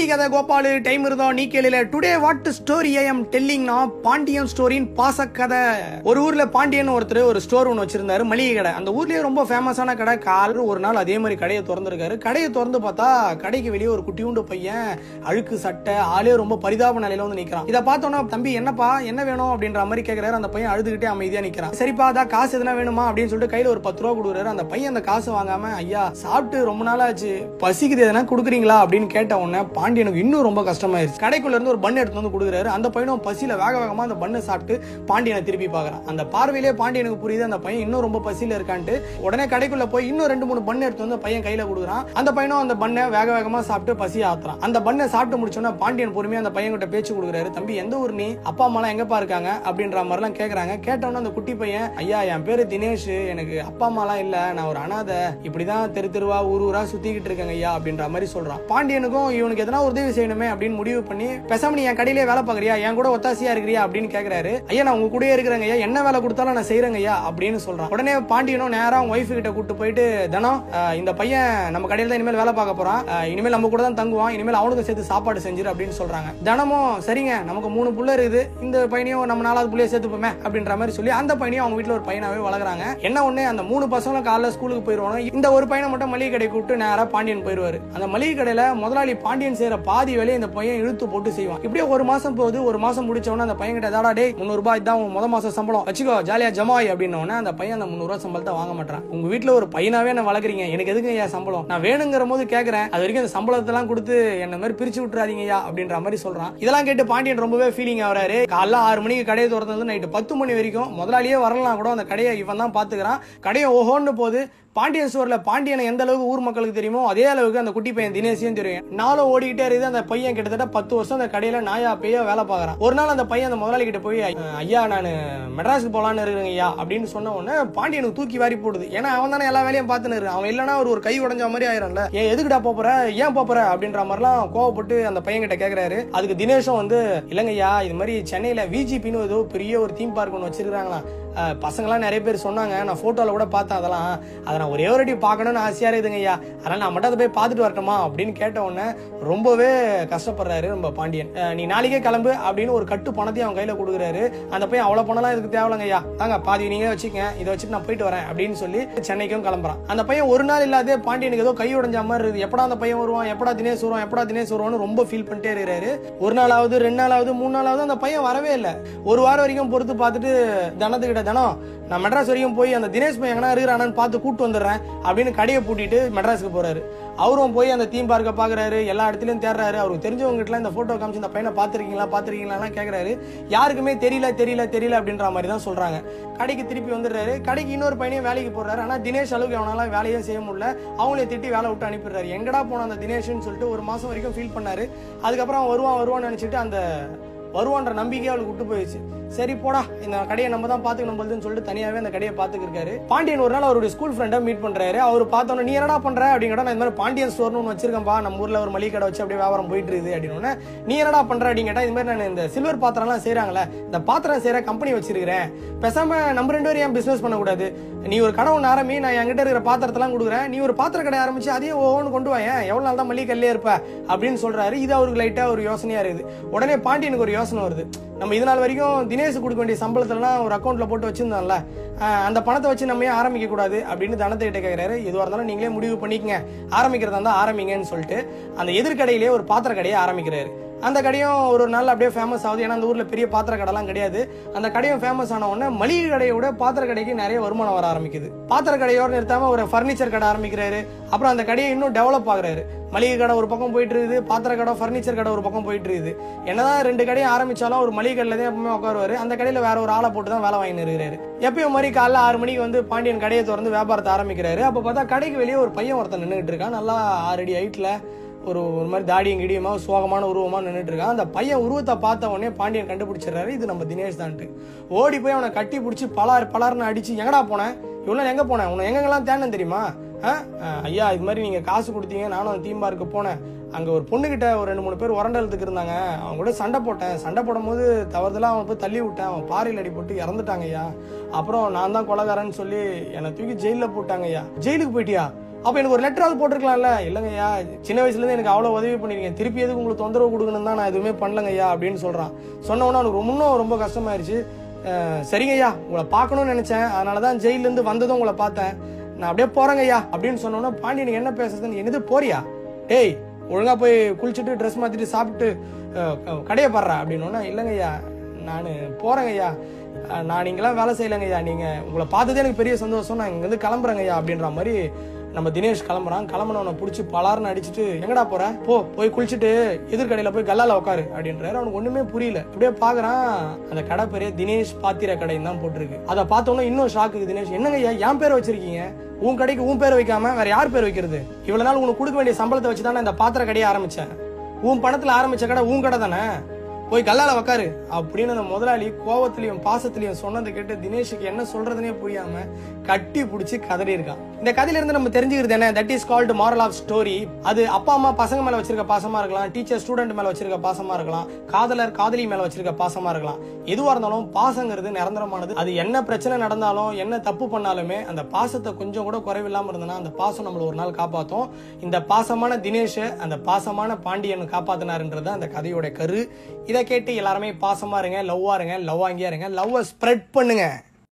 குட்டி கதை கோபாலு டைம் இருந்தோம் நீ கேளுல. Today what story I am டெல்லிங்னா Pandian ஸ்டோரின் பாசக்கதை. ஒரு ஊர்ல பாண்டியன் ஒருத்தர் ஒரு ஸ்டோர் ஒன்று வச்சிருந்தாரு மளிகை கடை. அந்த ஊர்லயே ரொம்ப ஃபேமஸான கடை கால் ஒரு நாள் அதே மாதிரி கடையை திறந்துருக்காரு. கடையை திறந்து பார்த்தா கடைக்கு வெளியே ஒரு குட்டியூண்டு பையன் அழுக்கு சட்டை ஆளே ரொம்ப பரிதாப நிலையில வந்து நிக்கிறான். இதை பார்த்தோன்னா தம்பி என்னப்பா? என்ன வேணும்? அப்படின்ற மாதிரி கேட்கிறாரு அந்த பையன் அழுதுகிட்டே அமைதியா நிக்கிறான். சரிப்பா அதான் காசு எதுனா வேணுமா? அப்படின்னு சொல்லிட்டு கையில ஒரு பத்து ரூபா கொடுக்குறாரு. அந்த பையன் அந்த காசு வாங்காம ஐயா சாப்பிட்டு ரொம்ப நாள் ஆச்சு பசிக்குது எதனா கொடுக்குறீங்களா? அப்படின்னு கேட்ட உடனே பாண்டியனுக்கு இன்னும் ரொம்ப கஷ்டமாயிருச்சு. கடைக்குள்ள இருந்து ஒரு பண்ணு எடுத்து வந்து கொடுக்குறாரு. அந்த பையனும் பசியில வேக வேகமா அந்த பண்ணை சாப்பிட்டு பாண்டியனை திருப்பி பார்க்குறான். அந்த பார்வையிலே பாண்டியனுக்கு புரியுது அந்த பையன் இன்னும் ரொம்ப பசியில இருக்கான்ட்டு. உடனே கடைக்குள்ள போய் இன்னும் ரெண்டு மூணு பண்ணு எடுத்து வந்து பையன் கையில கொடுக்குறான். அந்த பையனும் அந்த பண்ணை வேக வேகமா சாப்பிட்டு பசி ஆத்துறான். அந்த பண்ணை சாப்பிட்டு முடிச்சோன்னா பாண்டியன் பொறுமையா அந்த பையன் கிட்ட பேச்சு கொடுக்குறாரு. தம்பி எந்த ஊர் நீ? அப்பா அம்மா எல்லாம் எங்கப்பா இருக்காங்க? அப்படின்ற மாதிரி எல்லாம் கேக்குறாங்க. கேட்டவொன்னே அந்த குட்டி பையன் ஐயா என் பேரு தினேஷ். எனக்கு அப்பா அம்மா எல்லாம் இல்ல. நான் ஒரு அனாதை. இப்படிதான் தெரு தெருவா ஊர் ஊரா சுத்திக்கிட்டு இருக்கேங்க ஐயா அப்படின்ற மாதிரி சொல்றான். பாண்டியனுக்கும் இவனுக்கு எதனா உதவி செய்யணுமே அப்படின்னு முடிவு பண்ணி பெசாம நீ என் கடையிலே வேலை பாக்குறியா என் கூட ஒத்தாசியா இருக்கிறியா? அப்படின்னு கேக்குறாரு. ஐயா நான் உங்க கூடயே இருக்கிறேங்க ஐயா. என்ன வேலை கொடுத்தாலும் நான் செய்யறேங்க ஐயா அப்படின்னு சொல்றான். உடனே பாண்டியனும் நேரம் அவங்க ஒய்ஃப் கிட்ட கூட்டு போயிட்டு தனம் இந்த பையன் நம்ம கடையில தான் இனிமேல் வேலை பார்க்க போறான். இனிமேல் நம்ம கூட தான் தங்குவான். இனிமேல் அவனுக்கும் சேர்த்து சாப்பாடு செஞ்சிரு அப்படின்னு சொல்றாங்க. தினமும் சரிங்க நமக்கு மூணு புள்ள இருக்குது. இந்த பையனையும் நம்ம நாலாவது புள்ளைய சேர்த்துப்போமே அப்படின்ற மாதிரி சொல்லி அந்த பையனையும் அவங்க வீட்டுல ஒரு பையனாவே வளர்க்குறாங்க. என்ன ஒண்ணு அந்த மூணு பசங்களும் காலைல ஸ்கூலுக்கு போயிருவாங்க இந்த ஒரு பையனை மட்டும் மளிகை கடை கூப்பிட்டு நேரா பாண்டியன் போயிருவாரு. அந்த மளிகை கடையில முதலாளி பாண்டியன் செய்யற பாதி வேலையை இந்த பையன் இழுத்து போட்டு செய்வான். இப்படியே ஒரு மாசம் போகுது ஒரு மாசம் முடிச்சவொடனே அந்த பையன் கிட்ட தாடா டே முந்நூறு ரூபாய் இதான் உன் முத மாசம் சம்பளம். வச்சுக்கோ ஜாலியா ஜமாய் அப்படின்ன அந்த பையன் அந்த முந்நூறு ரூபாய் சம்பளத்தை வாங்க மாட்டான் உங்க வீட்டுல ஒரு பையனாவே என்ன வளர்க்குறீங்க? எனக்கு எதுக்கு ஐயா சம்பளம்? நான் வேணுங்கிற போது கேக்குறேன். அது வரைக்கும் அந்த சம்பளத்தை எல்லாம் கொடுத்து என்ன மாதிரி பிரிச்சு விட்டுறாதீங்க ஐயா அப்படின்ற மாதிரி சொல்றான். இதெல்லாம் கேட்டு பாண்டியன் ரொம்பவே ஃபீலிங் ஆகிறாரு காலைல ஆறு மணிக்கு கடையை திறந்தது நைட்டு பத்து மணி வரைக்கும் முதலாளியே வரலாம் கூட அந்த கடையை இவன் தான் பாத்துக்கிறான். கடையை ஓஹோன்னு போது பாண்டியன் ஸ்டோர்ல பாண்டியனை எந்த அளவுக்கு ஊர் மக்களுக்கு தெரியுமோ அதே அளவுக்கு அந்த குட்டி பையன் தினேஷையும் தெரியும். நாளும் ஓடிக்கிட்டே இருக்குது. அந்த பையன் கிட்டத்தட்ட பத்து வருஷம் அந்த கடையில் நாயா பேயா வேலை பார்க்குறான். ஒரு நாள் அந்த பையன் அந்த முதலாளி கிட்ட போய் ஐயா நான் மெட்ராஸுக்கு போகலான்னு இருக்கிறேங்க ஐயா அப்படின்னு சொன்ன உடனே பாண்டியனுக்கு தூக்கி வாரி போடுது. ஏன்னா அவன் தானே எல்லா வேலையும் பார்த்துன்னு இருக்கான் அவன் இல்லைனா ஒரு ஒரு கை உடஞ்ச மாதிரி ஆயிரம்ல ஏன் எதுக்குடா போற? ஏன் போற? அப்படின்ற மாதிரிலாம் கோவப்பட்டு அந்த பையன் கிட்ட கேட்குறாரு அதுக்கு தினேஷும் வந்து இல்லைங்கய்யா இது மாதிரி சென்னையில் விஜிபின்னு ஏதோ பெரிய ஒரு தீம் பார்க் ஒன்று வச்சிருக்காங்களாம் பசங்களாம் நிறைய பேர் சொன்னாங்க நான் ஃபோட்டோவில் கூட பார்த்தேன் அதெல்லாம். அதை நான் ஒரே ஒரு அடி பார்க்கணும்னு ஆசையாக இருக்குதுங்க ஐயா. அதனால நான் மட்டும் அதை போய் பார்த்துட்டு வரட்டுமா அப்படின்னு கேட்ட உடனே ரொம்பவே கஷ்டப்படுறாரு நம்ம பாண்டியன். நீ நாளைக்கே கிளம்பு அப்படின்னு ஒரு கட்டு பணத்தையும் அவன் கையில் கொடுக்குறாரு. அந்த பையன் அவ்வளோ பணம்லாம் இதுக்கு தேவையில்லைங்க ஐயா. தாங்க பாதி நீங்கள் வச்சுக்கங்க இதை வச்சுட்டு நான் போயிட்டு வரேன் அப்படின்னு சொல்லி சென்னைக்கும் கிளம்புறான். அந்த பையன் ஒரு நாள் இல்லாதே பாண்டியனுக்கு ஏதோ கை உடஞ்ச மாதிரி இருக்குது. எப்படா அந்த பையன் வருவான்? எப்படா தினேஷ் வருவான்? எப்படா தினேஷ் வருவான்னு ரொம்ப ஃபீல் பண்ணிட்டே இருக்கிறாரு. ஒரு நாளாவது ரெண்டு நாளாவது மூணு நாளாவது அந்த பையன் வரவே இல்லை. ஒரு வாரம் வரைக்கும் பொறுத்து பார்த்துட்டு தனத்துக்கிட்ட தினம் நான் மெட்ராஸ் வரைக்கும் போய் அந்த தினேஷ் பையன் எங்கன்னா இருக்கிறானான்னு பார்த்து கூட்டு வந்துடுறேன் அப்படின்னு கடையை பூட்டிட்டு மெட்ராஸுக்கு போறாரு. அவரும் போய் அந்த தீம் பார்க்க பாக்குறாரு எல்லா இடத்துலயும் தேடுறாரு. அவருக்கு தெரிஞ்சவங்க இந்த போட்டோ காமிச்சு இந்த பையனை பாத்திருக்கீங்களா பாத்திருக்கீங்களா கேக்குறாரு. யாருக்குமே தெரியல தெரியல தெரியல அப்படின்ற மாதிரி தான் சொல்றாங்க. கடைக்கு திருப்பி வந்துடுறாரு. கடைக்கு இன்னொரு பையனையும் வேலைக்கு போடுறாரு. ஆனா தினேஷ் அளவுக்கு அவனால வேலையே செய்ய முடியல. அவங்களே திட்டி வேலை விட்டு அனுப்பிடுறாரு. எங்கடா போன அந்த தினேஷ்னு சொல்லிட்டு ஒரு மாசம் வரைக்கும் ஃபீல் பண்ணாரு. அதுக்கப்புறம் வருவான் வருவான்னு நினைச்சிட்டு அந்த வருவான்ற நம்பிக்கை அவளுக்கு விட்டு போயிடுச்சு. சரி போடா. இந்த கடையை நம்ம தான் பாத்துக்க நம்மளுதுன்னு சொல்லிட்டு தனியாவே அந்த கடையை பாத்துக்கிருக்காரு பாண்டியன் ஒரு நாள் அவருடைய ஸ்கூல் ஃப்ரெண்டை மீட் பண்றாரு. அவர் பார்த்தோன்னே நீ என்னடா பண்ற? அப்படிங்கிற நான் இந்த மாதிரி பாண்டியன் ஸ்டோர்னு ஒன்று வச்சிருக்கேன்பா. நம்ம ஊர்ல ஒரு மளிகை கடை வச்சு அப்படியே வியாபாரம் போயிட்டு இருக்குது அப்படின்னு நீ என்னடா பண்ற? அப்படின்னு இந்த மாதிரி நான் இந்த சில்வர் பாத்திரம்லாம் செய்யறாங்களே இந்த பாத்திரம் செய்யற கம்பெனி வச்சிருக்கிறேன். பேசாம நம்ம ரெண்டு பேரும் ஏன் பிசினஸ் பண்ணக்கூடாது? நீ ஒரு கடை ஒன்று ஆரம்பி நான் என்கிட்ட இருக்கிற பாத்திரத்தெல்லாம் கொடுக்குறேன். நீ ஒரு பாத்திர கடை ஆரம்பிச்சு அதையும் ஒவ்வொன்று கொண்டு வாயேன். எவ்வளவு நாள் தான் மளிகை கல்லே இருப்ப? அப்படின்னு சொல்றாரு. இது அவருக்கு லைட்டா ஒரு யோசனையா இருக்குது. உடனே பாண்டியனுக்கு ஒரு யோசனை வருது. நம்ம இது நாள் வரைக்கும் தினேஷ் கொடுக்க வேண்டிய சம்பளத்துலலாம் ஒரு அக்கௌண்ட்ல போட்டு வச்சிருந்தோம்ல அந்த பணத்தை வச்சு நம்ம ஏன் ஆரம்பிக்க கூடாது? அப்படின்னு தனத்தை கேட்குறாரு எதுவாக இருந்தாலும் நீங்களே முடிவு பண்ணிக்கங்க. ஆரம்பிக்கிறதா இருந்தால் ஆரம்பிங்கன்னு சொல்லிட்டு அந்த எதிர்கடையிலேயே ஒரு பாத்திர கடையை ஆரம்பிக்கிறாரு. அந்த கடையும் ஒரு ஒரு நாள் அப்படியே ஃபேமஸ் ஆகுது. ஏன்னா அந்த ஊரில் பெரிய பாத்திர கடைலாம் கிடையாது. அந்த கடையும் ஃபேமஸ் ஆன உடனே மளிகை கடையை விட பாத்திர கடைக்கு நிறைய வருமானம் வர ஆரம்பிக்குது. பாத்திர கடையோடு நிறுத்தாமல் ஒரு ஃபர்னிச்சர் கடை ஆரம்பிக்கிறாரு. அப்புறம் அந்த கடையை இன்னும் டெவலப் ஆகுறாரு. மளிகை கடை ஒரு பக்கம் போயிட்டு இருக்குது பாத்திர கடை ஃபர்னிச்சர் கடை ஒரு பக்கம் போயிட்டு இருக்குது. என்னதான் ரெண்டு கடையும் ஆரம்பிச்சாலும் ஒரு மளிகை கடையில தான் எப்பவுமே உட்காருவாரு. அந்த கடையில வேற ஒரு ஆளை போட்டு தான் வேலை வாங்கி இருக்கிறாரு. எப்பயும் மாதிரி காலைல ஆறு மணிக்கு வந்து பாண்டியன் கடையை திறந்து வியாபாரத்தை ஆரம்பிக்கிறாரு. அப்போ பார்த்தா கடைக்கு வெளியே ஒரு பையன் ஒருத்தன் நின்றுட்டு இருக்கான். நல்லா ஆறு அடி ஹைட்ல ஒரு ஒரு மாதிரி தாடியும் கிடியுமா சோகமான உருவமாக நின்றுட்டு இருக்கான். அந்த பையன் உருவத்தை பார்த்த உடனே பாண்டியன் கண்டுபிடிச்சிடுறாரு இது நம்ம தினேஷ் தான்ட்டு ஓடி போய் அவனை கட்டி பிடிச்சி பலார் பலார்னு அடிச்சு எங்கடா போனேன் இவ்வளோ எங்கே போனேன் உன்னை எங்கெங்கெல்லாம் தேடணும் தெரியுமா? ஆ? ஐயா இது மாதிரி நீங்கள் காசு கொடுத்தீங்க நானும் அந்த தீம் பார்க்கு போனேன். அங்கே ஒரு பொண்ணுக்கிட்ட ஒரு ரெண்டு மூணு பேர் உரண்டலத்துக்கு இருந்தாங்க. அவங்க கூட சண்டை போட்டேன். சண்டை போடும்போது தவறுதலாக அவன் போய் தள்ளி விட்டேன். அவன் பாறையில் அடி போட்டு இறந்துட்டாங்க ஐயா. அப்புறம் நான் தான் கொலகாரன்னு சொல்லி என்னை தூக்கி ஜெயிலில் போட்டாங்க ஐயா. ஜெயிலுக்கு போயிட்டியா? அப்போ எனக்கு ஒரு லெட்டராவது போட்டிருக்கலாம்ல? இல்லைங்கய்யா சின்ன வயசுலேருந்து எனக்கு அவ்வளோ உதவி பண்ணிருக்கீங்க திருப்பி எதுக்கு உங்களுக்கு தொந்தரவு கொடுக்கணும் தான் நான் எதுவுமே பண்ணலங்கய்யா அப்படின்னு சொல்கிறான் சொன்ன அவனுக்கு இன்னும் ரொம்ப கஷ்டமாயிருச்சு. சரிங்கய்யா உங்களை பார்க்கணும்னு நினச்சேன். அதனால தான் ஜெயிலேருந்து வந்ததும் உங்களை பார்த்தேன். நான் அப்படியே போகிறேங்கய்யா அப்படின்னு சொன்னோன்னா பாண்டி என்ன பேசுறதுன்னு என்னது போறியா? டேய் ஒழுங்காக போய் குளிச்சுட்டு ட்ரெஸ் மாற்றிட்டு சாப்பிட்டு கடையை பாடுறா அப்படின்னு இல்லைங்கய்யா நான் போகிறேங்கய்யா நான் நீங்களாம் வேலை செய்யலைங்கய்யா நீங்கள் உங்களை பார்த்ததே எனக்கு பெரிய சந்தோஷம். நான் இங்கேருந்து கிளம்புறேங்கய்யா அப்படின்ற மாதிரி நம்ம தினேஷ் கிளம்புறான். கிளம்புனவனை பிடிச்சி பலாருன்னு அடிச்சுட்டு எங்கடா போற? போ போய் குளிச்சுட்டு எதிர்கடையில போய் கல்லால உட்காரு அப்படின்றாரு. அவனுக்கு ஒண்ணுமே புரியல. அப்படியே பாக்குறான். அந்த கடை பேரே தினேஷ் பாத்திர கடைன்னு தான் போட்டிருக்கு. அதை பார்த்தோன்னே இன்னும் ஷாக்கு தினேஷ் என்னங்கய்யா என் பேர் வச்சிருக்கீங்க? உன் கடைக்கு உன் பேரை வைக்காம வேற யார் பேர் வைக்கிறது? இவ்வளவு நாள் உனக்கு கொடுக்க வேண்டிய சம்பளத்தை வச்சு தானே இந்த பாத்திர கடையை ஆரம்பிச்சேன். உன் பணத்துல ஆரம்பிச்ச கடை உன் கடை தானே? போய் கல்லால உக்காரு. அப்படின்னு அந்த முதலாளி கோவத்திலையும் பாசத்திலையும் சொன்னதை கேட்டு தினேஷுக்கு என்ன சொல்றதுனே புரியாம கட்டி பிடிச்சி கதறி இருக்கான் இந்த கதையில இருந்து நம்ம தெரிஞ்சுக்கிறது என்ன? That is called moral of story அது அப்பா அம்மா பசங்க மேல வச்சிருக்க பாசமா இருக்கலாம். டீச்சர் ஸ்டூடெண்ட் மேல வச்சிருக்க பாசமா இருக்கலாம். காதலர் காதலி மேல வச்சிருக்க பாசமா இருக்கலாம். எதுவா இருந்தாலும் பாசங்கிறது நிரந்தரமானது. அது என்ன பிரச்சனை நடந்தாலும் என்ன தப்பு பண்ணாலுமே அந்த பாசத்தை கொஞ்சம் கூட குறைவில்லாம இருந்ததுன்னா அந்த பாசம் நம்மள ஒரு நாள் காப்பாத்தும். இந்த பாசமான தினேஷை அந்த பாசமான பாண்டியன் காப்பாத்தினாருன்றது அந்த கதையோட கரு. இதை கேட்டு எல்லாருமே பாசமா இருங்க லவ்வாக இருங்க லவ் வாங்கியா இருங்க லவ்வை ஸ்ப்ரெட் பண்ணுங்க.